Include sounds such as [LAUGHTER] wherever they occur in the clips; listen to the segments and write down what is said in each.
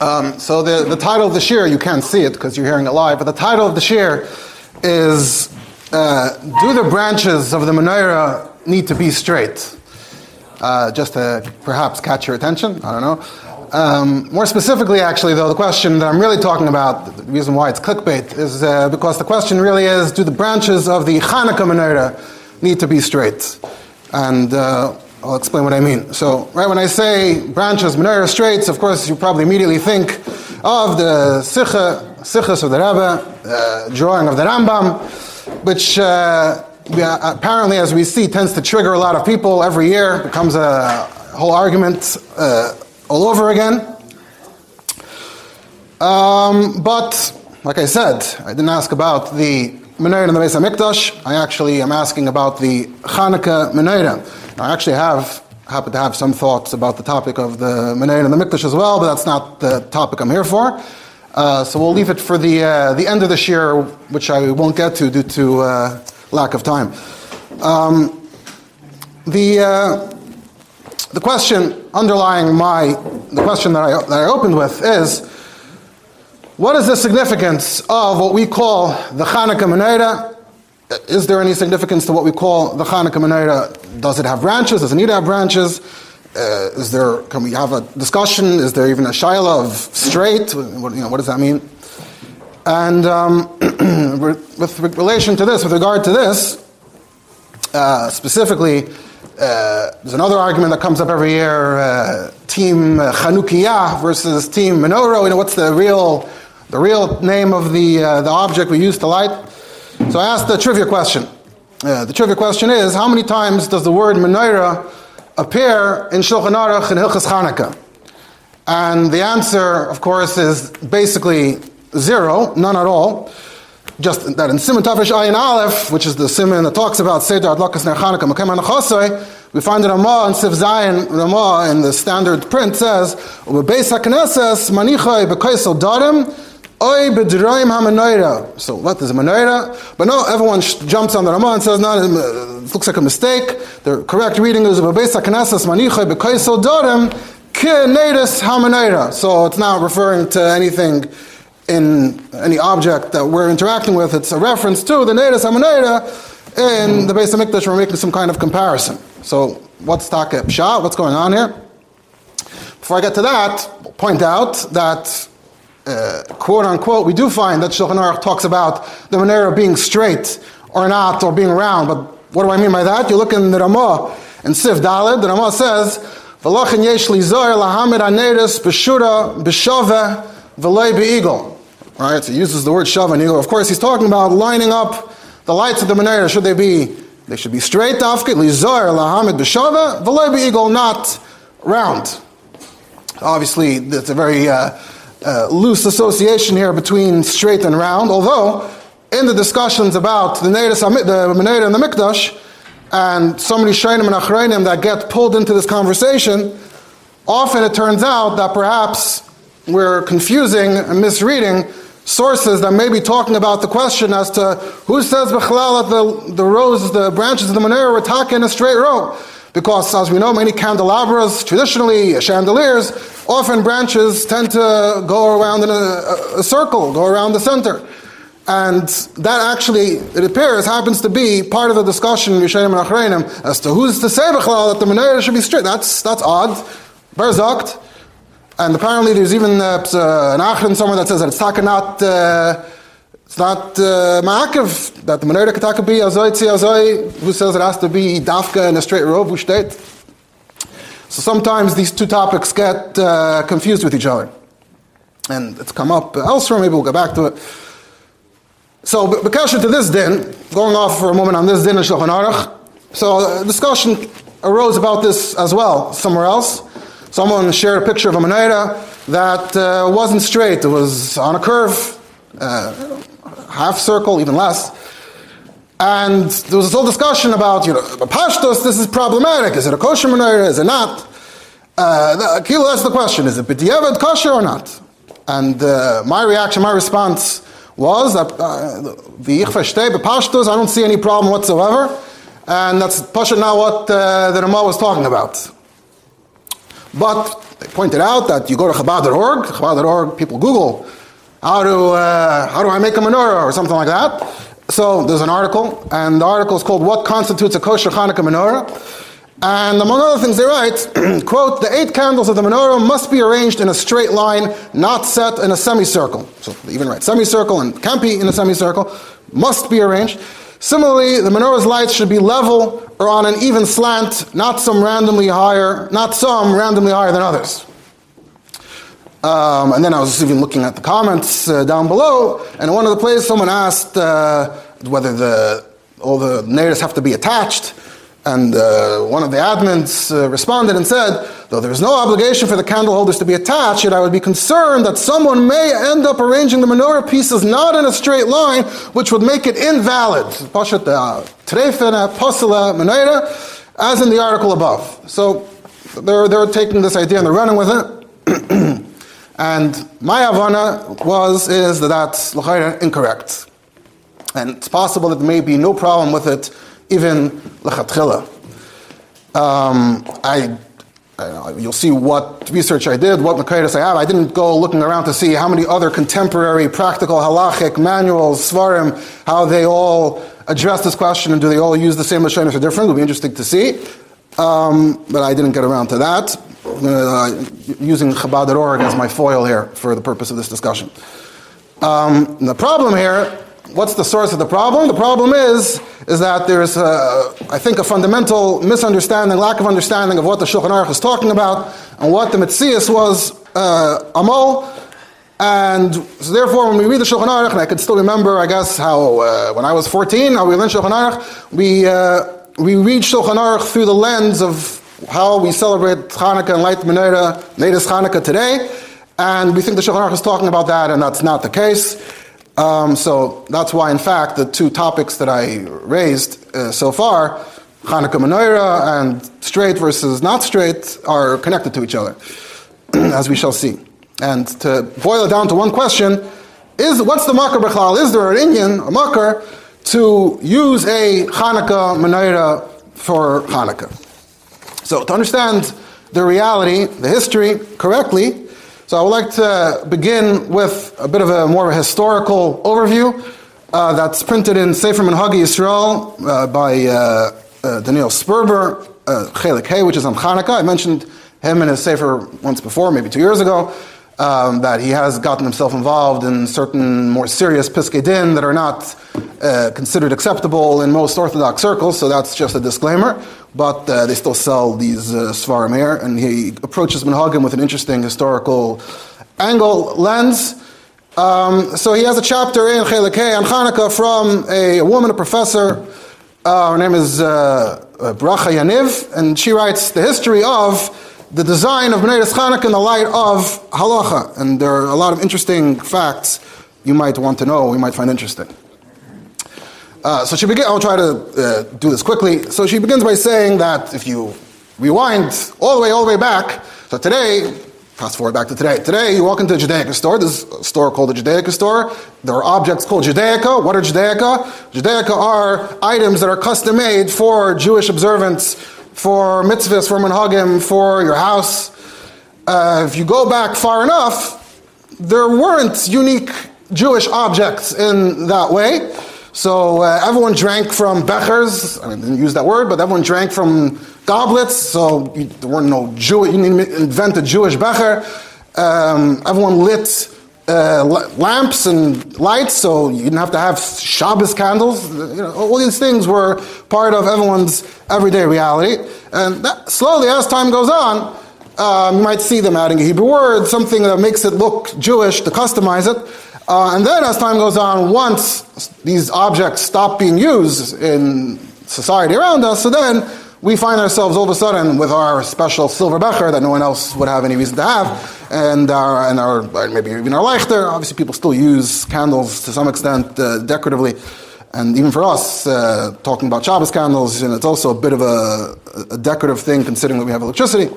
Um, so the, the title of the shiur, you can't see it because you're hearing it live, but the title of the shiur is uh, Do the branches of the menorah need to be straight? Uh, just to perhaps catch your attention, I don't know. Um, more specifically, actually, though, the question that I'm really talking about, the reason why it's clickbait, is uh, because the question really is do the branches of the Hanukkah menorah need to be straight? And uh, I'll explain what I mean. So, right when I say branches, menorah Straits, of course, you probably immediately think of the Sikha, Sikhas of the Rebbe, uh, drawing of the Rambam, which uh, apparently, as we see, tends to trigger a lot of people every year, becomes a whole argument uh, all over again. Um, but, like I said, I didn't ask about the menorah in the Beis Hamikdash. I actually am asking about the Hanukkah menorah. I actually have happen to have some thoughts about the topic of the Menorah and the Mikdash as well, but that's not the topic I'm here for. Uh, so we'll leave it for the uh, the end of this year, which I won't get to due to uh, lack of time. Um, the uh, the question underlying my the question that I that I opened with is. What is the significance of what we call the Hanukkah Menorah is there any significance to what we call the Hanukkah menorah? Does it have branches? Does it need to have branches? Uh, is there? Can we have a discussion? Is there even a shaila of straight? What, you know, what does that mean? And um, [CLEARS THROAT] with relation to this, with regard to this, uh, specifically, uh, there's another argument that comes up every year: uh, Team Chanukiah versus Team Menorah. You know, what's the real, the real name of the uh, the object we use to light? So I asked the trivia question. Uh, the trivia question is, how many times does the word menorah appear in Shulchan Aruch and Hilchas Chanukah? And the answer, of course, is basically zero, none at all. Just that in Simon Tafish Ayin Aleph, which is the Simon that talks about Seder Adlakas Ner Chanukah Mekem we find that Ramah and Sif Zayin, Ramah in the standard print says, Ubebeis Oy b'draim ha So what is a menorah? But no, everyone jumps on the Ramah and says, no, it looks like a mistake. The correct reading is b'beis ha-knasas manichai b'kaisel dorim ki ha So it's not referring to anything in any object that we're interacting with. It's a reference to the nedus ha in the Beis Hamikdash. We're making some kind of comparison. So what's Taka Pshat? What's going on here? Before I get to that, point out that uh, quote unquote, we do find that Shulchan Aruch talks about the menorah being straight or not, or being round. But what do I mean by that? You look in the Ramah and Sif Dalid, the Ramah says, V'lachin yesh li zoyer lahamid aneris b'shura b'shove v'lei be'igol. Right, so he uses the word shav and eagle. Of course, he's talking about lining up the lights of the menorah. Should they be, they should be straight, dafkit, li zoyer lahamid b'shove v'lei be'igol, not round. Obviously, it's a very uh, uh, loose association here between straight and round, although in the discussions about the Menorah and the Mikdash, and so many Shainim and Achrayim that get pulled into this conversation, often it turns out that perhaps we're confusing and misreading sources that may be talking about the question as to who says Bechlal that the, the rows, the branches of the menorah were taken in a straight row. Because, as we know, many candelabras, traditionally chandeliers, often branches tend to go around in a, a circle, go around the center. And that actually, it appears, happens to be part of the discussion in Yishayim and Achreinim as to who's to say that the menorah should be straight. That's, that's odd. Berzakt. And apparently there's even uh, an Achron somewhere that says that it's takanat. Uh, it's not uh, ma'akiv that the menorah kataka be azoi tzi who says it has to be dafka in a straight row, who steht. So sometimes these two topics get uh, confused with each other. And it's come up elsewhere, maybe we'll go back to it. So, Bekasha to this din, going off for a moment on this din in Shulchan Aruch, so discussion arose about this as well somewhere else. Someone shared a picture of a menorah that uh, wasn't straight, it was on a curve. Uh, half circle, even less. And there was this whole discussion about, you know, pashtos, this is problematic. Is it a kosher menorah? Is it not? Uh, Kilo, that's the question. Is it b'diavad kosher or not? And uh, my reaction, my response was that uh, the ichvashtei b'pashtos, I don't see any problem whatsoever. And that's pasha now what uh, the Ramah was talking about. But they pointed out that you go to Chabad.org, Chabad.org, people Google how do, uh, how do I make a menorah or something like that. So there's an article, and the article is called What Constitutes a Kosher Hanukkah Menorah? And among other things, they write, [CLEARS THROAT] quote, the eight candles of the menorah must be arranged in a straight line, not set in a semicircle. So they even write semicircle and can't be in a semicircle, must be arranged. Similarly, the menorah's lights should be level or on an even slant, not some randomly higher, not some randomly higher than others. Um, and then I was even looking at the comments uh, down below, and one of the places someone asked uh, whether the all the natives have to be attached. And uh, one of the admins uh, responded and said, though there is no obligation for the candle holders to be attached, yet I would be concerned that someone may end up arranging the menorah pieces not in a straight line, which would make it invalid. Uh, as in the article above. So they're, they're taking this idea and they're running with it. [CLEARS THROAT] and my havana was, is that that's incorrect. And it's possible that there may be no problem with it even lechatchila. Um, I, I you'll see what research I did, what makaydas I have. I didn't go looking around to see how many other contemporary practical halachic manuals, svarim, how they all address this question and do they all use the same lashonis or different. It would be interesting to see. Um, but I didn't get around to that. Uh, using Chabad.org as my foil here for the purpose of this discussion. Um, the problem here what's the source of the problem? The problem is, is that there's, a, I think, a fundamental misunderstanding, lack of understanding of what the Shulchan Aruch is talking about and what the Metzias was, uh, Amol. And so therefore, when we read the Shulchan Aruch, and I can still remember, I guess, how uh, when I was 14, how we learned Shulchan Aruch, we, uh, we read Shulchan Aruch through the lens of how we celebrate Hanukkah and light menorah, latest Hanukkah today. And we think the Shulchan Aruch is talking about that, and that's not the case. Um, so that's why, in fact, the two topics that I raised uh, so far, Hanukkah Menorah and straight versus not straight, are connected to each other, [CLEARS THROAT] as we shall see. And to boil it down to one question, is what's the makar b'chlal? Is there an Indian, a makar, to use a Hanukkah Menorah for Hanukkah? So to understand the reality, the history correctly, so I would like to begin with a bit of a more historical overview uh, that's printed in Sefer Minhagi Yisrael uh, by uh, uh Daniel Sperber, uh, Chelik Hay, which is on Hanukkah. I mentioned him in his Sefer once before, maybe two years ago, um, that he has gotten himself involved in certain more serious Piskei Din that are not uh, considered acceptable in most Orthodox circles, so that's just a disclaimer but uh, they still sell these uh, Svarim here, and he approaches Minhagim with an interesting historical angle lens. Um, so he has a chapter in Chelekei on Hanukkah from a, a, woman, a professor. Uh, her name is uh, uh, Bracha Yaniv, and she writes the history of the design of Bnei Hanukkah in the light of halacha. And there are a lot of interesting facts you might want to know, you might find interesting. Uh, so she begins, I'll try to uh, do this quickly. So she begins by saying that if you rewind all the way, all the way back, so today, fast forward back to today. Today, you walk into a Judaica store. There's a store called the Judaica store. There are objects called Judaica. What are Judaica? Judaica are items that are custom made for Jewish observance, for mitzvahs, for manhagim, for your house. Uh, if you go back far enough, there weren't unique Jewish objects in that way. So uh, everyone drank from bechers. I didn't use that word, but everyone drank from goblets. So you, there weren't no Jew. You didn't invent a Jewish becher. Um, everyone lit uh, lamps and lights, so you didn't have to have Shabbos candles. You know, all these things were part of everyone's everyday reality. And that, slowly, as time goes on, um, you might see them adding a Hebrew word, something that makes it look Jewish to customize it. Uh, and then as time goes on, once these objects stop being used in society around us, so then we find ourselves all of a sudden with our special silver becher that no one else would have any reason to have, and our, and our maybe even our leichter. Obviously, people still use candles to some extent uh, decoratively. And even for us, uh, talking about Shabbos candles, you know, it's also a bit of a, a decorative thing considering that we have electricity.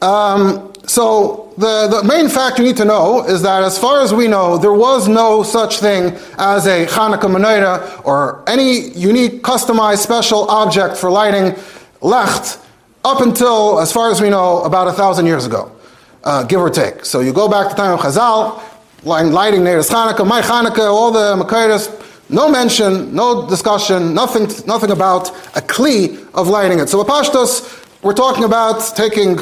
Um, so the, the main fact you need to know is that as far as we know, there was no such thing as a Hanukkah menorah or any unique, customized, special object for lighting lecht up until, as far as we know, about a thousand years ago, uh, give or take. So you go back to the time of Chazal, lighting Neiras Hanukkah, my Hanukkah, all the Makairis, no mention, no discussion, nothing, nothing about a kli of lighting it. So Pashtos, we're talking about taking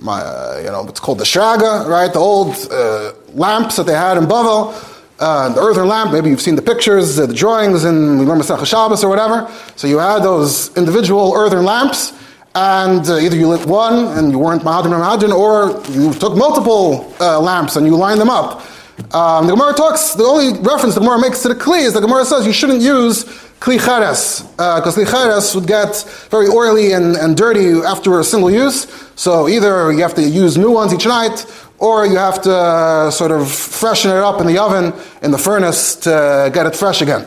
my, uh, you know, it's called the shraga, right? The old uh, lamps that they had in Bavel, uh, the earthen lamp. Maybe you've seen the pictures, uh, the drawings in Masech Shabbos or whatever. So you had those individual earthen lamps, and uh, either you lit one and you weren't Mahadran or or you took multiple uh, lamps and you lined them up. Um, the Gemara talks, the only reference the Gemara makes to the Kli is the Gemara says you shouldn't use Kli Cheres, because uh, Kli Cheres would get very oily and, and dirty after a single use. So either you have to use new ones each night, or you have to uh, sort of freshen it up in the oven, in the furnace, to get it fresh again.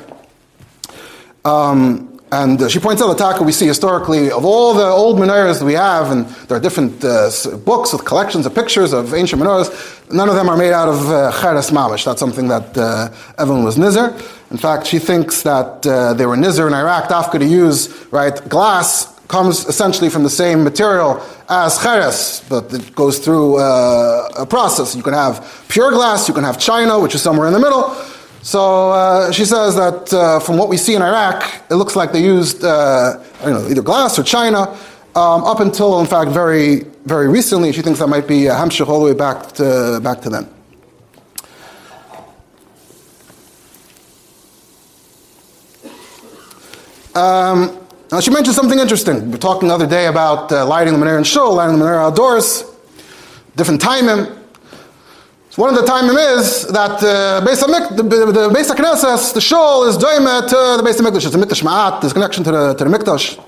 Um, and uh, she points out the taka we see historically of all the old menorahs we have, and there are different uh, books with collections of pictures of ancient menorahs. None of them are made out of uh, cheres mamish. That's something that uh, Evelyn was nizer. In fact, she thinks that uh, they were nizer in Iraq, Dafka to use right glass comes essentially from the same material as cheres, but it goes through uh, a process. You can have pure glass, you can have china, which is somewhere in the middle. So uh, she says that uh, from what we see in Iraq, it looks like they used uh, know, either glass or china um, up until, in fact, very very recently. She thinks that might be Hamshich all the way back to back to then. Um, now she mentioned something interesting. We were talking the other day about uh, lighting the menorah in shul, lighting the menorah outdoors, different timing. One of the time is that uh, Beis the, the, the Beis Knesses, the shul is doimet to the Beis Hamikdash. It's a mikdash ma'at. There's connection to the to the mikdash,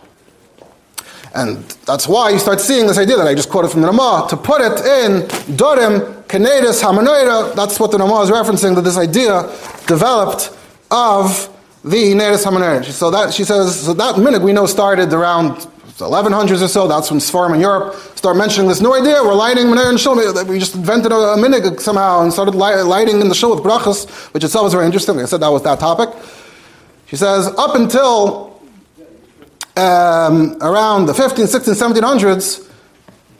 and that's why you start seeing this idea that I just quoted from the Ramah to put it in Dorim Kenedis Hamanoida. That's what the Ramah is referencing. That this idea developed of the Neres Hamanoida. So that she says so that minute we know started around the 1100s or so, that's when Sfarim in Europe start mentioning this new idea. We're lighting Menorah and Shul. We just invented a, a minig somehow and started light, lighting in the Shul with brachas, which itself is very interesting. Like I said, that was that topic. She says, up until um, around the 15, 16, 1700s,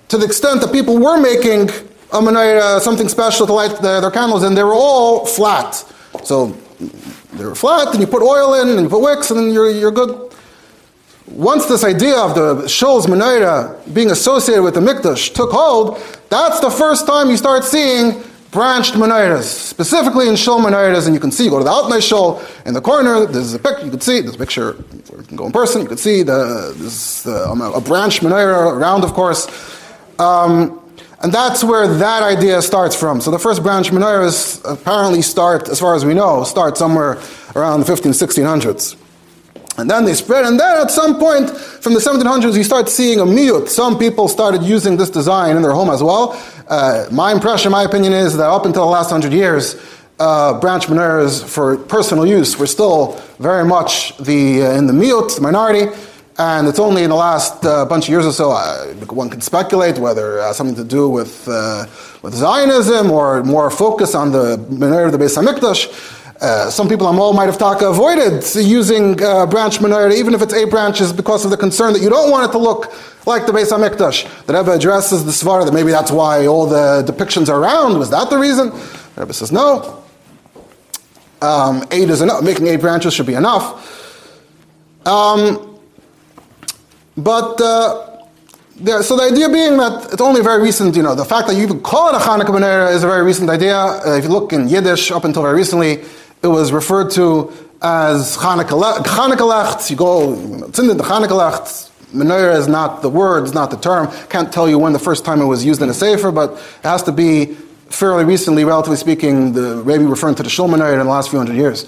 to the extent that people were making a menorah, something special to light their, their candles and they were all flat. So they were flat, and you put oil in, and you put wicks, and then you're, you're good once this idea of the Shul's menorah being associated with the Mikdash took hold, that's the first time you start seeing branched menorahs, specifically in Shul menorahs, and you can see, you go to the Altnei Shul, in the corner, there's a picture, you can see, there's a picture, you can go in person, you can see the, this, um, a branch menorah around, of course. Um, and that's where that idea starts from. So the first branch menorahs apparently start, as far as we know, start somewhere around the 15, 1600s. And then they spread, and then at some point from the 1700s, you start seeing a mute. Some people started using this design in their home as well. Uh, my impression, my opinion is that up until the last hundred years, uh, branch menorahs for personal use were still very much the uh, in the mute, the minority. And it's only in the last uh, bunch of years or so, uh, one can speculate whether it has something to do with, uh, with Zionism or more focus on the menorah of the Beis HaMikdash. Uh, some people Amol might have taka avoided using uh, branch menorah, even if it's eight branches, because of the concern that you don't want it to look like the Beis Hamikdash. The Rebbe addresses the Svara that maybe that's why all the depictions are round. Was that the reason? The Rebbe says no. Um, eight is enough. Making eight branches should be enough. Um, but uh, there, so the idea being that it's only very recent, you know, the fact that you even call it a Hanukkah menorah is a very recent idea. Uh, if you look in Yiddish, up until very recently, it was referred to as Chanukah. You go, it's in the Chanukah Menorah is not the word, it's not the term. Can't tell you when the first time it was used in a sefer, but it has to be fairly recently, relatively speaking, the maybe referring to the Shul Menorah in the last few hundred years.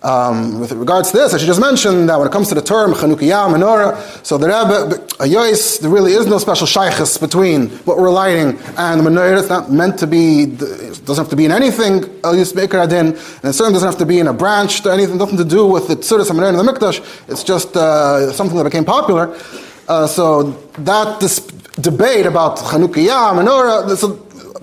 Um, with regards to this, I should just mention that when it comes to the term Chanukiyah, Menorah, so the Rebbe, Ayois, there really is no special shaykhs between what we're lighting and the Menorah. It's not meant to be, it doesn't have to be in anything, Ayois Beker Adin, and it certainly doesn't have to be in a branch, or anything, nothing to do with the Tzuris and the Mikdash. It's just uh, something that became popular. Uh, so that this debate about Chanukiyah, Menorah,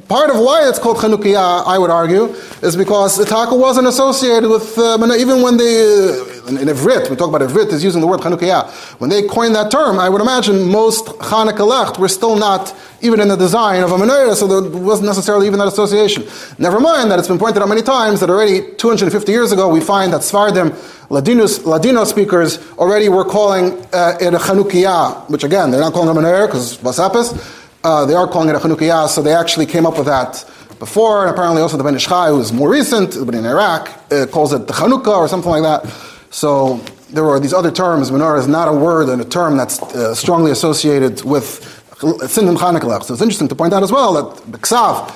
Part of why it's called Chanukiyah, I would argue, is because taka wasn't associated with, uh, even when they, in, in Ivrit, we talk about Ivrit is using the word Chanukah. When they coined that term, I would imagine most Chanukah Lecht were still not even in the design of a menorah, so there wasn't necessarily even that association. Never mind that it's been pointed out many times that already 250 years ago we find that Svardim, Ladinos, Ladino speakers already were calling uh, it a Chanukah, which again, they're not calling a menorah because Vasapis. Uh, they are calling it a Chanukah, so they actually came up with that before, and apparently also the Ben Ish Chai, who is more recent, but in Iraq, uh, calls it the Chanukah or something like that. So there are these other terms. Menorah is not a word and a term that's uh, strongly associated with Sindim Chanukah. So it's interesting to point out as well that B'Ksav,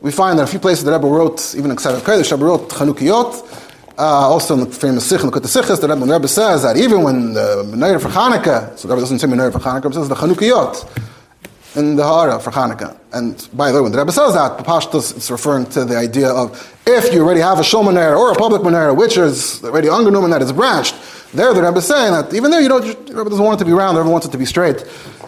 we find that a few places the Rebbe wrote, even in Ksav Kodesh, Rebbe wrote Chanukiyot. Uh, also in the famous Sikh, at the Sikhs, the Rebbe, says that even when the Menorah for Hanukkah, so the Rebbe doesn't say Menorah for Hanukkah, it says the Chanukiyot in the Hara for Hanukkah. And by the way, when the Rebbe says that, Papashtas, is referring to the idea of if you already have a Shul Menorah or a public Menorah, which is already Anganum and that is branched, there the Rebbe is saying that even though you don't, the Rebbe doesn't want it to be round, the Rebbe wants it to be straight.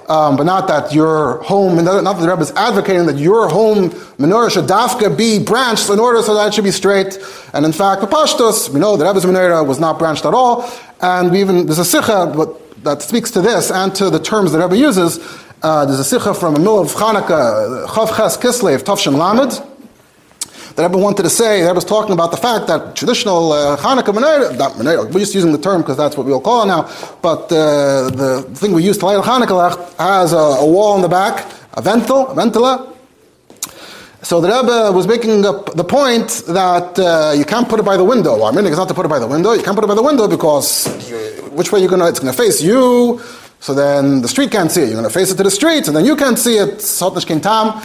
Um, but not that your home, not that the Rebbe is advocating that your home menorah should dafka be branched in order so that it should be straight. And in fact, Papashtos, we know the Rebbe's menorah was not branched at all. And we even, there's a sikha that speaks to this and to the terms that Rebbe uses. Uh, there's a sikha from a middle of Chanukah, Chav Ches Kislev, Tavshin Lamed that Rebbe wanted to say, Rebbe was talking about the fact that traditional uh, Hanukkah menorah, not menorah, we're just using the term because that's what we all call it now, but uh, the thing we use to light Hanukkah has a, a, wall in the back, a ventil, a ventila. So the Rebbe was making up the point that uh, you can't put it by the window. I mean, it's not to put it by the window. You can't put it by the window because you, which way you're gonna? It's gonna face you. So then the street can't see it. You're gonna face it to the street, and then you can't see it. Sotnish tam.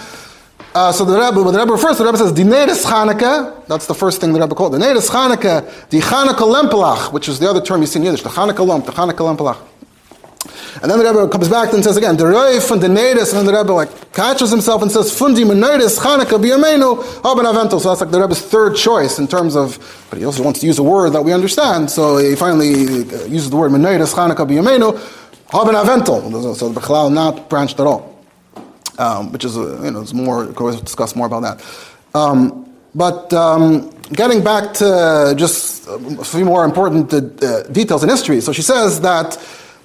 Uh, so the Rebbe, when the Rebbe refers, the Rebbe says, Dineris Chanukah, that's the first thing the Rebbe called. Dineris Chanukah, the Chanukah Lempelach, which is the other term you see in Yiddish, the Chanukah Lemp, the Chanukah Lempelach. And then the Rebbe comes back and says again, the Reif and the Nedis, and then the Rebbe like catches himself and says, Fundi Menedis Chanukah Biyamenu Haben Aventel. So that's like the Rebbe's third choice in terms of, but he also wants to use a word that we understand. So he finally uh, uses the word Menedis Chanukah Biyamenu Haben Aventel. So the Bechlal not branched at all um, which is, a, you know, it's more, of course, discuss more about that. Um, but um, getting back to just a few more important uh, details in history. So she says that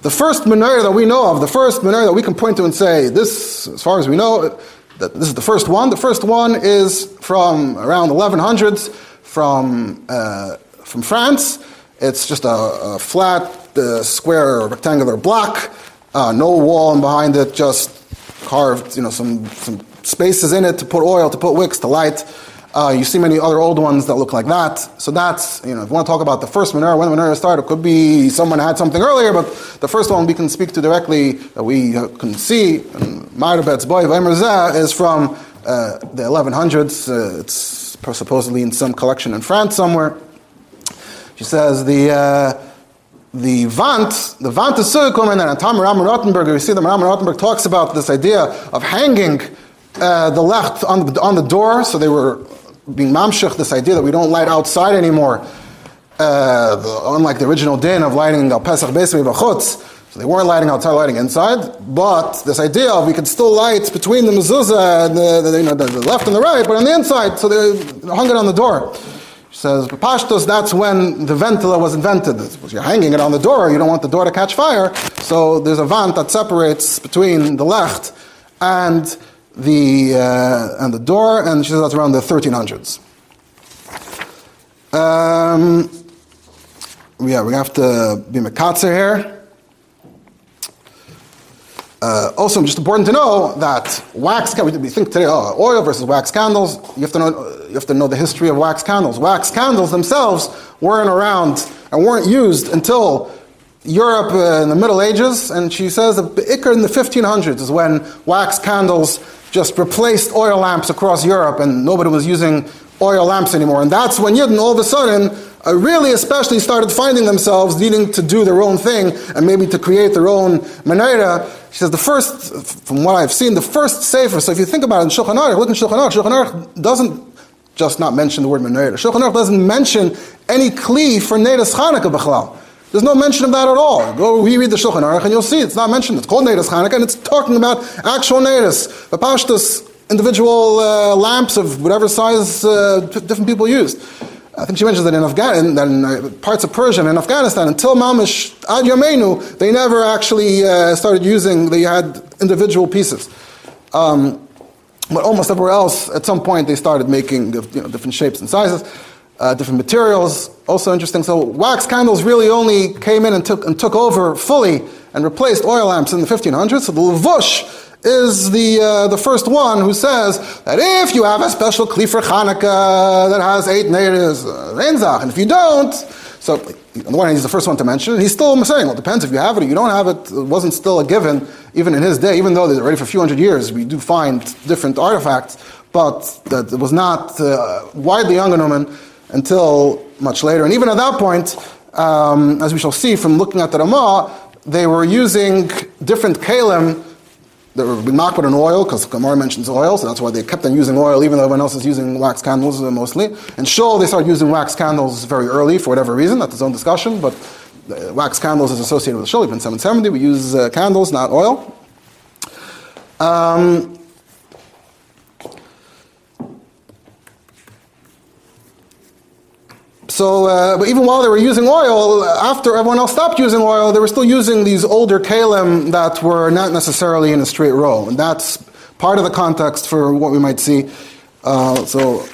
the first menorah that we know of, the first menorah that we can point to and say, this, as far as we know, that this is the first one. The first one is from around 1100s from, uh, from France. It's just a, a flat, uh, square, or rectangular block, uh, no wall behind it, just carved, you know, some, some spaces in it to put oil, to put wicks, to light. Uh, you see many other old ones that look like that. So that's, you know, if you want to talk about the first menorah, when the menorah started, it could be someone had something earlier, but the first one we can speak to directly, that we uh, can see, Ma'arabet's boy of is from uh, the 1100s. Uh, it's supposedly in some collection in France somewhere. She says the uh, the Vant, the Vant is Sukum, and Tam Ram Rottenberg, we see that Ram Rottenberg talks about this idea of hanging uh, the left on the, on the door, so they were being mamshich, this idea that we don't light outside anymore, uh, the, unlike the original din of lighting al Pesach Besmi B'chutz, so they weren't lighting outside, lighting inside, but this idea of we could still light between the mezuzah and the, the, you know, the left and the right, but on the inside, so they hung it on the door says, Pashtos, that's when the ventila was invented. You're hanging it on the door, you don't want the door to catch fire. So there's a vant that separates between the left and the, uh, and the door, and she says that's around the 1300s. Um, yeah, we have to be Mekatzer here. Uh, also, just important to know that wax, we think today, oh, oil versus wax candles, you have, to know, you have to know the history of wax candles. Wax candles themselves weren't around and weren't used until Europe uh, in the Middle Ages, and she says that Iker in the 1500s is when wax candles just replaced oil lamps across Europe, and nobody was using oil lamps anymore. And that's when Yidden all of a sudden uh, really especially started finding themselves needing to do their own thing and maybe to create their own menorah. She says the first, from what I've seen, the first sefer. So if you think about it in Shulchan Aruch, look in Shulchan Aruch. Shulchan Aruch doesn't just not mention the word menorah. Shulchan Aruch doesn't mention any kli for Neidas Chanukah b'chalal. There's no mention of that at all. Go reread the Shulchan Aruch and you'll see it's not mentioned. It's called Neidas Chanukah and it's talking about actual Neidas. The Pashtus individual uh, lamps of whatever size uh, different people used. I think she mentions that in Afghanistan, that in uh, parts of Persia and in Afghanistan, until Mamish Ad Yameinu, they never actually uh, started using, they had individual pieces. Um, but almost everywhere else, at some point, they started making you know, different shapes and sizes, uh, different materials. Also interesting. So wax candles really only came in and took, and took over fully and replaced oil lamps in the 1500s. So the Levush is the, uh, the first one who says that if you have a special kli for Hanukkah that has eight natives, uh, and if you don't, so on the one hand, he's the first one to mention it. He's still saying, well, it depends if you have it or you don't have it. It wasn't still a given, even in his day, even though they're already for a few hundred years, we do find different artifacts, but that it was not uh, widely angenommen until much later. And even at that point, um, as we shall see from looking at the Ramah, they were using different kalim they were makbid on oil because Gemara mentions oil, so that's why they kept on using oil even though everyone else is using wax candles uh, mostly. And Shul, they started using wax candles very early for whatever reason. That's its own discussion, but uh, wax candles is associated with Shul. Even 770, we use uh, candles, not oil. Um, So, uh, but even while they were using oil, after everyone else stopped using oil, they were still using these older kalim that were not necessarily in a straight row. And that's part of the context for what we might see. Uh, so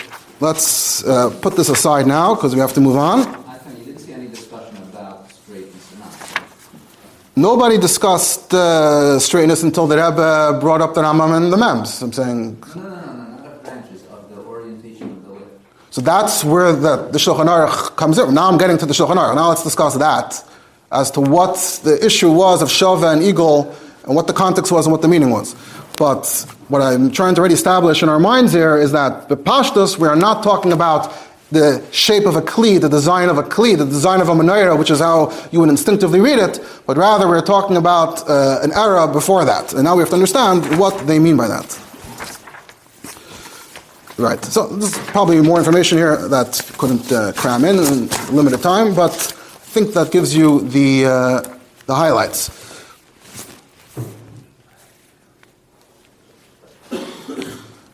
let's uh, put this aside now because we have to move on. you didn't see any discussion about straightness Nobody discussed uh, straightness until the Rebbe brought up the Rambam and the Mems. I'm saying. No, no, no, no, not of branches, of the orientation of the so that's where the, the Shulchan Aruch comes in. Now I'm getting to the Shulchan Aruch. Now let's discuss that as to what the issue was of Shova and Eagle and what the context was and what the meaning was. But what I'm trying to already establish in our minds here is that the Pashtus, we are not talking about the shape of a kli, the design of a kli, the design of a menorah, which is how you would instinctively read it, but rather we're talking about uh, an era before that. And now we have to understand what they mean by that. Right. So there's probably more information here that couldn't uh, cram in in limited time, but I think that gives you the uh, the highlights.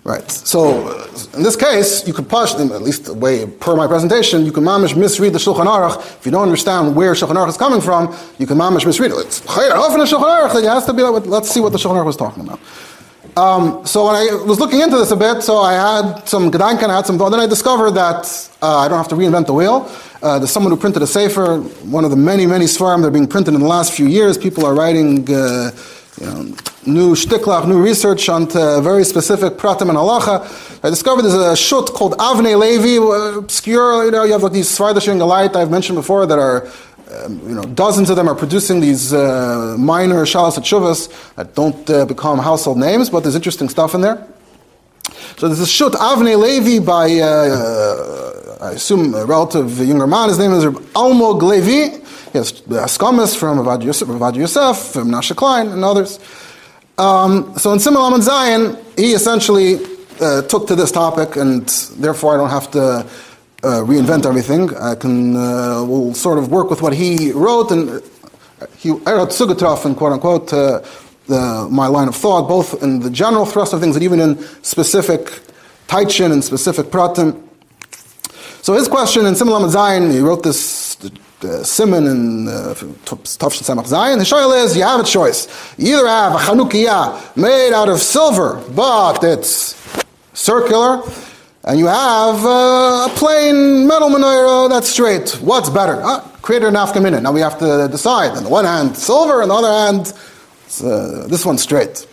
Right. So in this case, you could push, at least the way per my presentation, you can mamish misread the Shulchan Aruch. If you don't understand where Shulchan Aruch is coming from, you can mamish misread it. It's often a Shulchan Aruch. It has to be. Let's see what the Shulchan Aruch was talking about. Um, so when I was looking into this a bit, so I had some Gedanken, I had some, thought. then I discovered that uh, I don't have to reinvent the wheel. Uh, there's someone who printed a Sefer, one of the many, many Svarim that are being printed in the last few years. People are writing uh, you know, new shtiklach, new research on very specific pratim and halacha. I discovered there's a shut called Avnei Levi, uh, obscure, you know, you have like these Svardash light I've mentioned before that are um, you know, dozens of them are producing these uh, minor shalas chuvas that don't uh, become household names, but there's interesting stuff in there. So there's a shut Avnei Levi by, uh, uh, I assume, a relative younger man. His name is Almog Levi. He has Askamis from Avad Yosef, Avad Yosef, from Nasha Klein, and others. Um, so in and Zion, he essentially uh, took to this topic, and therefore I don't have to uh, reinvent everything. I can uh, will sort of work with what he wrote, and uh, he I wrote Sugatraf and quote unquote uh, the, my line of thought, both in the general thrust of things and even in specific taichin and specific pratim. So his question in Simon Zayin, he wrote this uh, Simon and Tafshin Samach Zayin. The shaila is you have a choice. You either have a Chanukiah made out of silver, but it's circular, and you have uh, a plain metal menorah that's straight. What's better? Uh, create an minute. Now we have to decide. On the one hand, silver, on the other hand, uh, this one's straight.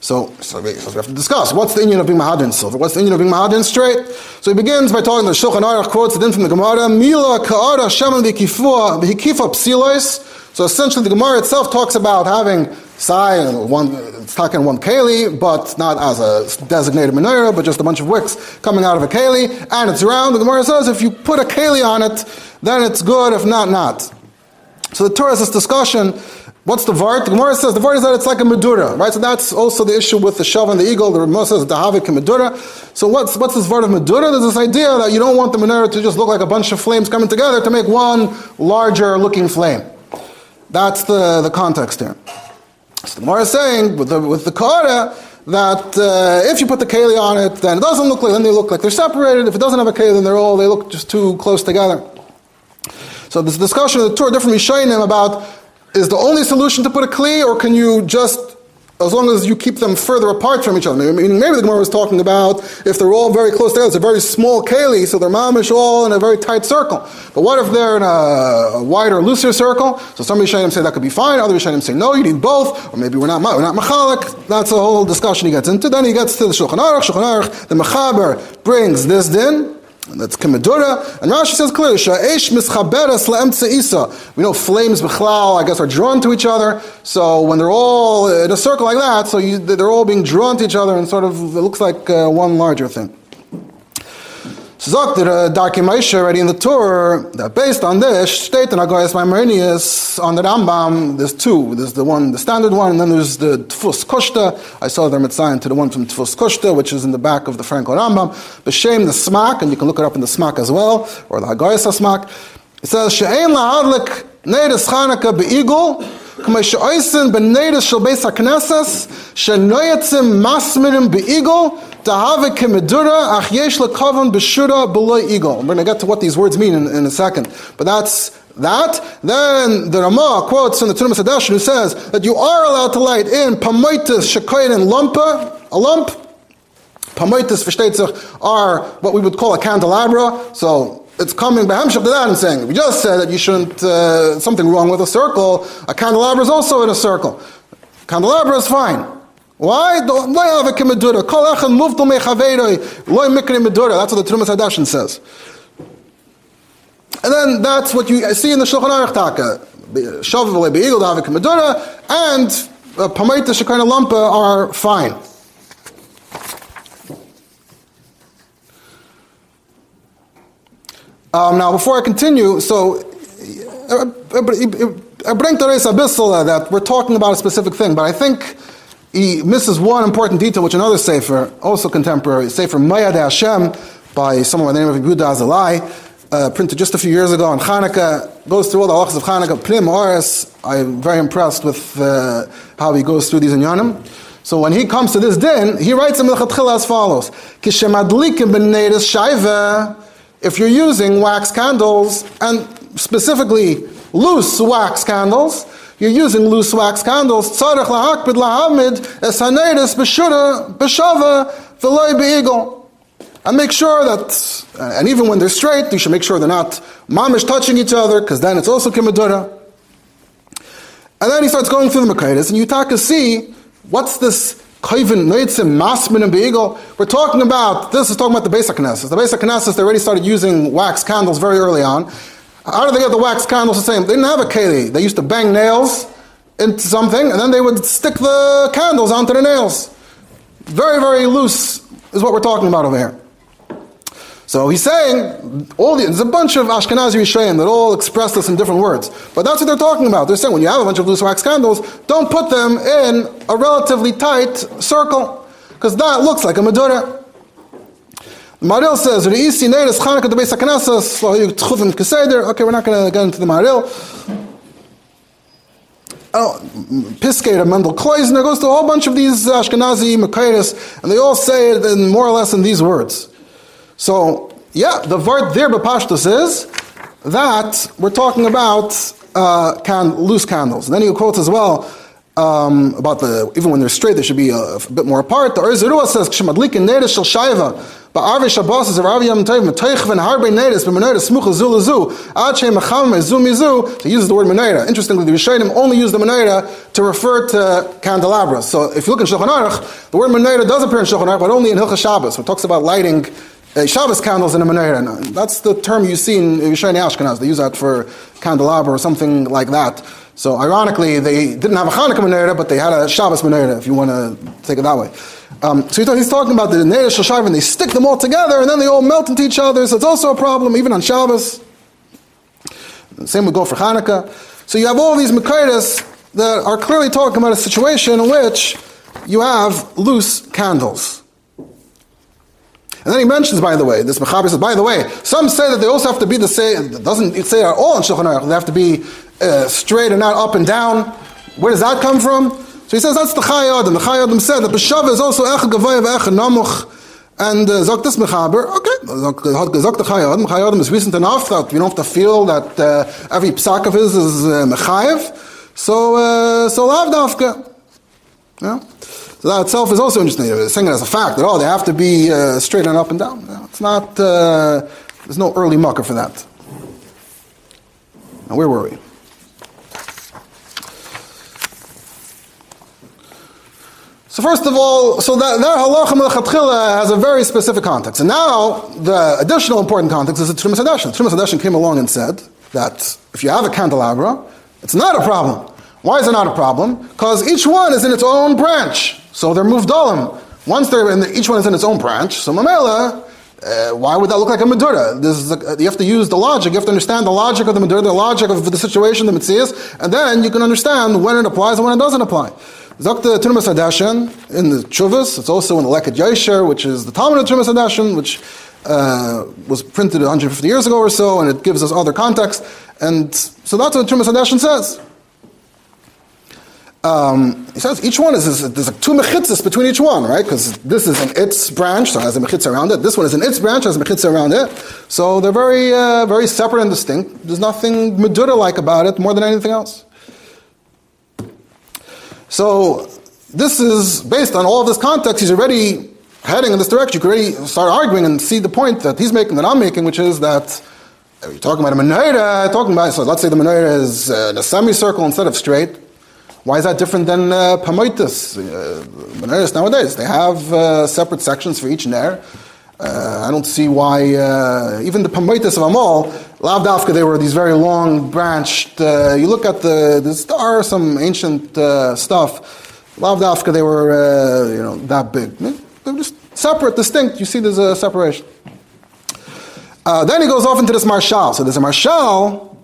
So, so we, so, we, have to discuss what's the union of being mahadin silver, what's the union of being mahadin straight. So he begins by talking the Shulchan Aruch quotes it in from the Gemara, Mila ka'ara shaman v'hikifua psilois. So essentially, the Gemara itself talks about having sai, one, it's talking one keli, but not as a designated menorah, but just a bunch of wicks coming out of a keli, and it's round. The Gemara says if you put a keli on it, then it's good, if not, not. So the Torah has this discussion. What's the vart? The Gemara says the vart is that it's like a medura, right? So that's also the issue with the shav and the eagle. The Ramah says dahavik medura. So what's what's this vart of medura? There's this idea that you don't want the menorah to just look like a bunch of flames coming together to make one larger looking flame. That's the, the context here. So the Gemara is saying with the with the kara that uh, if you put the keli on it, then it doesn't look like, then they look like they're separated. If it doesn't have a keli, then they're all, they look just too close together. So this discussion of the Torah, different Rishonim about is the only solution to put a kli, or can you just, as long as you keep them further apart from each other? Meaning, maybe the Gemara was talking about if they're all very close together, it's a very small keli, so they're mamish all in a very tight circle. But what if they're in a, a wider, looser circle? So some Rishonim say that could be fine, other Rishonim say no, you need both, or maybe we're not, we're not machalik. That's a whole discussion he gets into. Then he gets to the Shulchan Aruch. Shulchan Aruch, the Mechaber brings this din, that's Kamedura. And Rashi says clearly, Sha'esh mischaberes la'emtze isa. We know flames b'chlal, I guess, are drawn to each other. So when they're all in a circle like that, so you, they're all being drawn to each other and sort of, it looks like uh, one larger thing. Sagt der uh, Darki Moshe already in the tour that based on this, state in Agoyas Maimonios on the Rambam, there's two. There's the one, the standard one, and then there's the Tfus Kushta. I saw their mitzvah to the one from Tfus Kushta, which is in the back of the Frankel Rambam. B'Shem the Smak, and you can look it up in the Smak as well, or the Agoyas Smak. It says, She'ein la'adlik neides Chanukah be'igul, כמה שאויסן בנדס של בית הכנסס, שנויצם מסמירים באיגול, דהווה כמדורה, אך יש לכוון בשורה בלוי איגול. We're going to get to what these words mean in, in a second. But that's that. Then the Ramah quotes from the Tunim Sadash who says that you are allowed to light in pamoitis shekoyin and lumpa, a lump. Pamoitis, versteht sich, are what we would call a candelabra. So it's coming by to that and saying, we just said that you shouldn't, uh, something wrong with a circle. A candelabra is also in a circle. Candelabra is fine. Why? That's what the Trumas Hadashin says. And then that's what you see in the Shulchan Aruch Taka. Shav be'igel davik medura and uh, pamaita shekana lampa are fine. Um, now, before I continue, so I bring Teres Abyssal that we're talking about a specific thing, but I think he misses one important detail, which another Sefer, also contemporary, Sefer Mayad Hashem, by someone by the name of Yehuda Azalai, uh, printed just a few years ago on Hanukkah, goes through all the halachas of Hanukkah, Pnim Oris. I'm very impressed with uh, how he goes through these in Yonim. So when he comes to this din, he writes in Melchatchila as follows: Kishemadlikim ben shaiva if you're using wax candles, and specifically loose wax candles, you're using loose wax candles, tzarech lahakbid lahamid es b'shura b'shava v'loy be'igel. And make sure that, and even when they're straight, you should make sure they're not mamish touching each other, because then it's also kimadura. And then he starts going through the Makaitis, and you talk to see what's this We're talking about this is talking about the basic Knesset. The basic Knesset they already started using wax candles very early on. How did they get the wax candles the same? They didn't have a keli. They used to bang nails into something, and then they would stick the candles onto the nails. Very, very loose is what we're talking about over here. So he's saying all the, there's a bunch of Ashkenazi Rishayim that all express this in different words, but that's what they're talking about. They're saying when you have a bunch of loose wax candles, don't put them in a relatively tight circle because that looks like a Madura. Maharil says, "Reisi neiris Chanukah debei sakanasas tchuvim keseder." Okay, we're not going to get into the Maharil. Oh, Piskator, Mendel Kleusner goes to a whole bunch of these Ashkenazi Makaitis, and they all say it in more or less in these words. So, yeah, the word there, Bapashtus, is that we're talking about uh, can, loose candles. And then he quotes as well um, about the, even when they're straight, they should be a, a bit more apart. The Or Zarua says, Kshemadlikin Neres Shel Shaiva, Ba'arve Shabbos is Rav Yom Tov, Metoichven Harbe Neres, B'Menorah Smucha Zu Lezu, Ad Shem Mecham Mezu Mizu, he uses the word Menorah. Interestingly, the Rishonim only use the Menorah to refer to candelabras. So if you look in Shulchan Aruch, the word Menorah does appear in Shulchan Aruch, but only in Hilchah Shabbos, it talks about lighting uh, Shabbos candles in a menorah. That's the term you see in Yishayni Ashkenaz. They use that for candelabra or something like that. So ironically, they didn't have a Hanukkah menorah, but they had a Shabbos menorah, if you want to take it that way. Um, so he's talking about the Neir Shoshav, and they stick them all together, and then they all melt into each other, so it's also a problem, even on Shabbos. same would go for Hanukkah. So you have all these Makaitis that are clearly talking about a situation in which you have loose candles. And then he mentions, by the way, this Mechaber says, by the way, some say that they also have to be the same, it doesn't say at all in Shulchan Aruch, they have to be uh, straight and not up and down. Where does that come from? So he says that's the Chai Adam. The Chai Adam said that B'Shava is also Echad Gavaya v'Echad Namuch. And uh, this Mechaber, okay, Zok the Chai Adam. Chai Adam is recent enough that we don't have to feel that uh, every psak of his is uh, Mechayev. So, uh, so Lav Dafka. Yeah? So that itself is also interesting. It's saying it as a fact that, oh, they have to be uh, straight and up and down. No, it's not, uh, there's no early mucker for that. Now, where were we? So first of all, so that, that halacha melechatchila has a very specific context. And now, the additional important context is the Hadeshin. Trumas Hadeshin came along and said that if you have a candelabra, it's not a problem. Why is it not a problem? Because each one is in its own branch. So they're muvdalim. Once they're in the, each one is in its own branch, so mamela, uh, why would that look like a Madura? This a, you have to use the logic. You have to understand the logic of the Madura, the logic of the situation, the Mitzvahs, and then you can understand when it applies and when it doesn't apply. Zakta Terumas Hadeshen in the Chuvas, it's also in the Leket Yosher, which is the Talmud of Terumas Hadeshen, which uh, was printed 150 years ago or so, and it gives us other context. And so that's what Terumas Hadeshen says. Um, he says each one is, is there's like two mechitzas between each one, right? Because this is an its branch, so it has a mechitza around it. This one is an its branch, has a mechitza around it. So they're very, uh, very separate and distinct. There's nothing Medura like about it more than anything else. So this is based on all of this context. He's already heading in this direction. You can already start arguing and see the point that he's making, that I'm making, which is that are talking about a menorah? Talking about so let's say the menorah is uh, in a semicircle instead of straight. Why is that different than uh, pamoitis? Uh, nowadays they have uh, separate sections for each ner. Uh, I don't see why uh, even the pamoitis of Amal, Lavdafka, they were these very long branched. Uh, you look at the there are some ancient uh, stuff. Lavdafka, they were uh, you know that big. They're just separate, distinct. You see, there's a separation. Uh, then he goes off into this Maharshal. So there's a Maharshal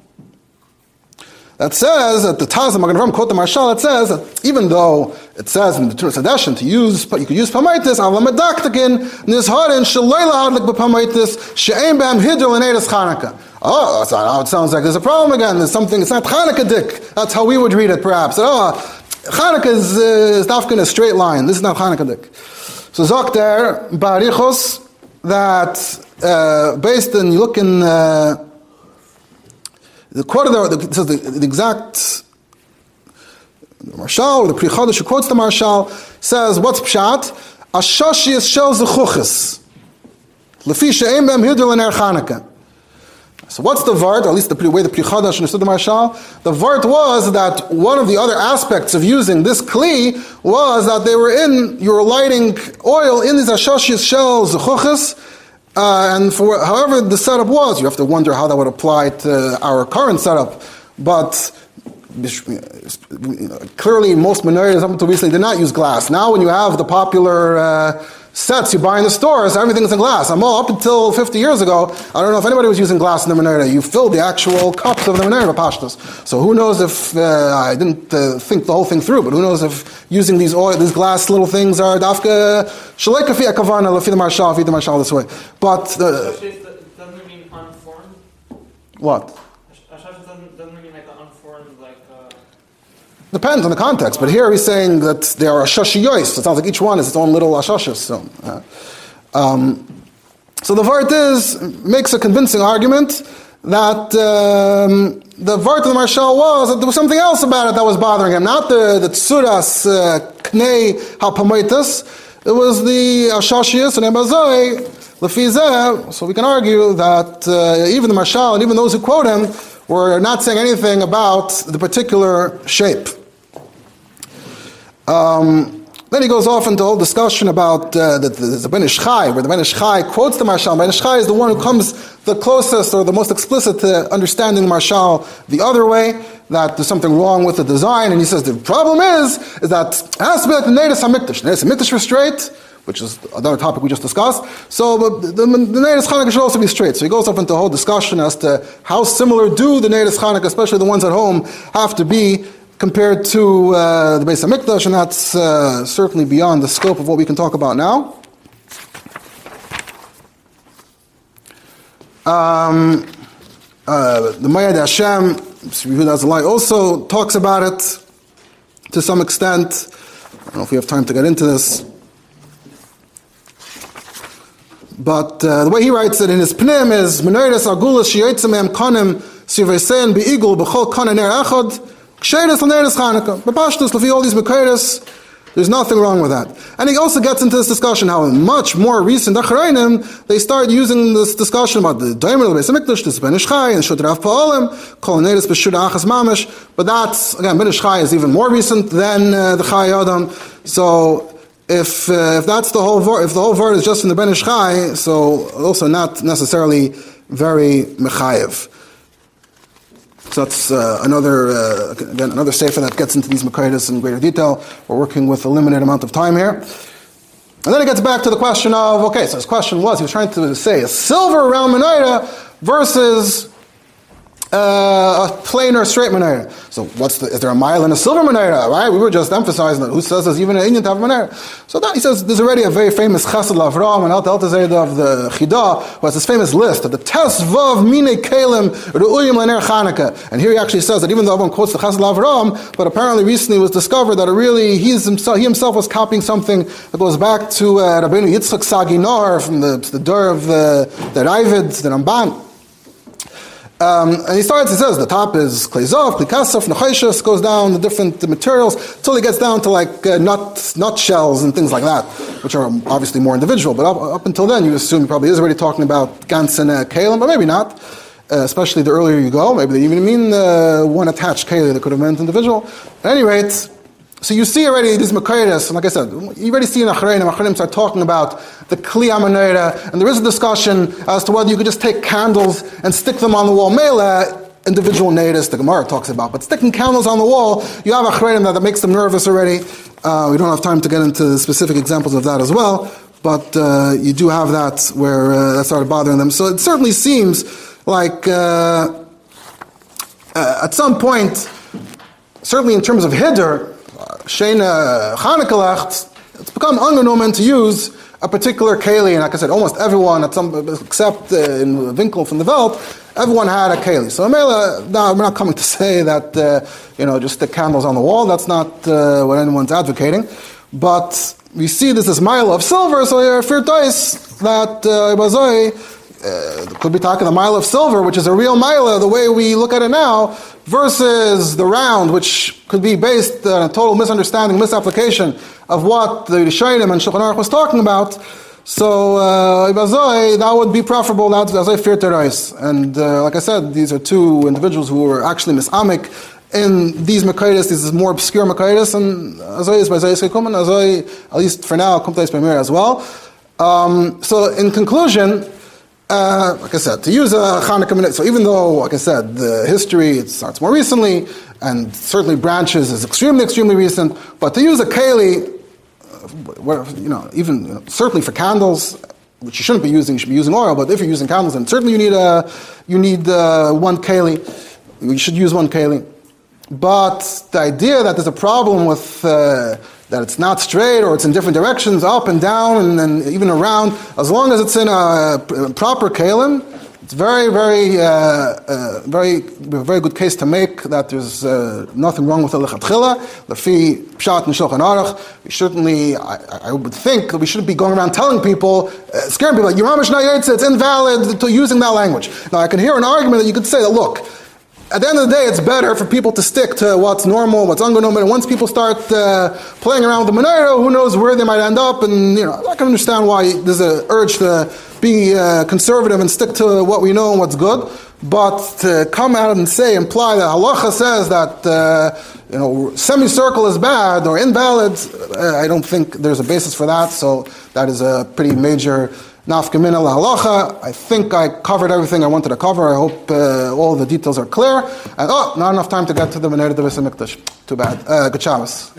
that says that the Taz Magen Avraham quote the Maharshal that says that even though it says in the Terumas Hadeshen to use you could use pamaitis al medaktakin nizharin shalayla hadlik b'pamaitis b'am l'neidas Chanukah. Oh, it sounds like there's a problem again. There's something. It's not Chanukah dik. That's how we would read it, perhaps. Oh, Chanukah is, uh, is dafkin in a straight line. This is not Chanukah dik. So Zok there barichos that uh, based on you look in. Uh, the quote of the, the, the, the exact the Maharshal, the Pri who quotes the Maharshal, says, what's Pshat? Ashashi is shel zechuchis. Lefi she'em bem hidr l'ner Chanukah. So what's the vart? At least the way the Pri Chodesh understood the Maharshal. The vart was that one of the other aspects of using this kli was that they were in, you were lighting oil in these ashashis shel zechuchis, uh, and for however the setup was, you have to wonder how that would apply to our current setup. But clearly, most minorities up until recently did not use glass. Now, when you have the popular uh, sets you buy in the stores, everything's in glass. I'm all up until 50 years ago. I don't know if anybody was using glass in the menorah. You filled the actual cups of the menorah pashtas. So who knows if uh, I didn't uh, think the whole thing through, but who knows if using these oil, these glass little things are dafka shaleka fi akavana the Maharshal fi the Maharshal this way. But uh, doesn't it mean unformed? what? Doesn't, doesn't mean like unformed, like. Uh... Depends on the context, but here he's saying that there are ashashiyos. It sounds like each one is its own little ashashis. So, uh, um, so the vart is makes a convincing argument that um, the vart of the Maharshal was that there was something else about it that was bothering him, not the the tsuras uh, knei. It was the ashashiyos and emazoi lefizeh. So we can argue that uh, even the Maharshal and even those who quote him were not saying anything about the particular shape. Um, then he goes off into a whole discussion about uh, the, the, the Ben Ish Chai, where the Ben Ish Chai quotes the Maharshal. Ben Ish Chai is the one who comes the closest or the most explicit to understanding Maharshal the other way, that there's something wrong with the design. And he says the problem is, is that it has to be like the Natus HaMikdash. Natus HaMikdash was straight, which is another topic we just discussed. So the, the, the should also be straight. So he goes off into a whole discussion as to how similar do the Natus Chanukah, especially the ones at home, have to be compared to uh, the Beis Hamikdash, and that's uh, certainly beyond the scope of what we can talk about now. Um, uh, the Mayad Hashem, Yehuda Azalai, also talks about it to some extent. I don't know if we have time to get into this. But uh, the way he writes it in his Pnim is Meneiras Agulas Shiyotzem Konim Siveisen Beigul Bechol Konen Er Ksheres Laneiras Chanukah. Bepashtus Lefi all these Mekeiras there's nothing wrong with that. And he also gets into this discussion how much more recent Acharainim, they start using this discussion about the Daimon of HaMikdash, this Ben Ish Chai, and Shud Rav Pa'olim, Kolonetis B'Shud Achas Mamish, but that's, again, Ben Ish is even more recent than uh, the Chai Adam. So, if, uh, if that's the whole if the whole word is just from the Ben Ish so also not necessarily very Mechayev. So that's uh, another uh, again another sefer that gets into these Makaitis in greater detail. We're working with a limited amount of time here. And then it gets back to the question of okay, so his question was he was trying to say a silver round menorah versus uh, a plain or straight menorah. So what's the, is there a mile and a silver menorah, right? We were just emphasizing that. Who says there's even an Indian type of menorah? So that, he says there's already a very famous Chesed Lavram and Alt Altazed of the Chida, who has this famous list of the Tes Vav Mine Kalim Ru'uyim Lener Chanukah. And here he actually says that even though everyone quotes the Chesed Lavram, but apparently recently was discovered that really, he himself, he himself was copying something that goes back to uh, Rabbeinu Yitzchak Sagi Nahor from the, the of the, the Raavad, the Ramban. Um, and he starts, he says, the top is Klezov, Klikasov, Necheshus, goes down the different materials, until he gets down to like uh, nut, nut shells and things like that, which are obviously more individual. But up, up until then, you assume he probably is already talking about Gans and uh, Kalim, but maybe not. Uh, especially the earlier you go, maybe they even mean uh, one attached Kali that could have meant individual. At any rate, so you see already these Makaitis, and like I said, you already see in Achreinim, Achreinim start talking about the Kli Amanera, and there is a discussion as to whether you could just take candles and stick them on the wall. Mela, individual natives, the Gemara talks about, but sticking candles on the wall, you have Achreinim that, that makes them nervous already. Uh, we don't have time to get into specific examples of that as well, but uh, you do have that where uh, that started bothering them. So it certainly seems like uh, uh, at some point, certainly in terms of Hidr, Shena Chanukah it's become ungenommen to use a particular keli, and like I said, almost everyone, at some, except uh, in Winkel from the Welt, everyone had a keli. So Mela, now we're not coming to [LAUGHS] say that uh, you know just stick candles on the wall. That's not uh, what anyone's advocating. But we see this as mile of silver, so you're fear dice that uh, uh, could be talking a mile of silver, which is a real mile, the way we look at it now, versus the round, which could be based on a total misunderstanding, misapplication of what the Rishonim and Shulchan Aruch was talking about. So, uh, that would be preferable Terais. And uh, like I said, these are two individuals who were actually misamic in these Makaitis, these more obscure Makaitis, and Azay is by Azay, at least for now, Kumtais Pamir as well. Um, so, in conclusion, uh, like I said, to use a Hanukkah minute, so even though, like I said, the history it starts more recently, and certainly branches is extremely, extremely recent, but to use a keli, uh, you know, even you know, certainly for candles, which you shouldn't be using, you should be using oil, but if you're using candles, then certainly you need a, you need uh, one keli. You should use one keli. But the idea that there's a problem with uh, that it's not straight or it's in different directions, up and down and, and even around, as long as it's in a, proper kalim, it's very, very, uh, uh, very, very good case to make that there's uh, nothing wrong with the lechatchila. The pshat and shulchan aruch. We certainly, I, I, would think that we shouldn't be going around telling people, uh, scaring people like Yeramish Nayetz, it's invalid to using that language. Now I can hear an argument that you could say that look, at the end of the day, it's better for people to stick to what's normal, what's unnormal. And once people start uh, playing around with the menorah, who knows where they might end up? And you know, I can understand why there's an urge to be uh, conservative and stick to what we know and what's good. But to come out and say, imply that halacha says that uh, you know semicircle is bad or invalid, uh, I don't think there's a basis for that. So that is a pretty major Nafkamina halacha. I think I covered everything I wanted to cover. I hope uh, all the details are clear. And oh, not enough time to get to the Menera de Mikdash. Too bad. Uh, good Shabbos.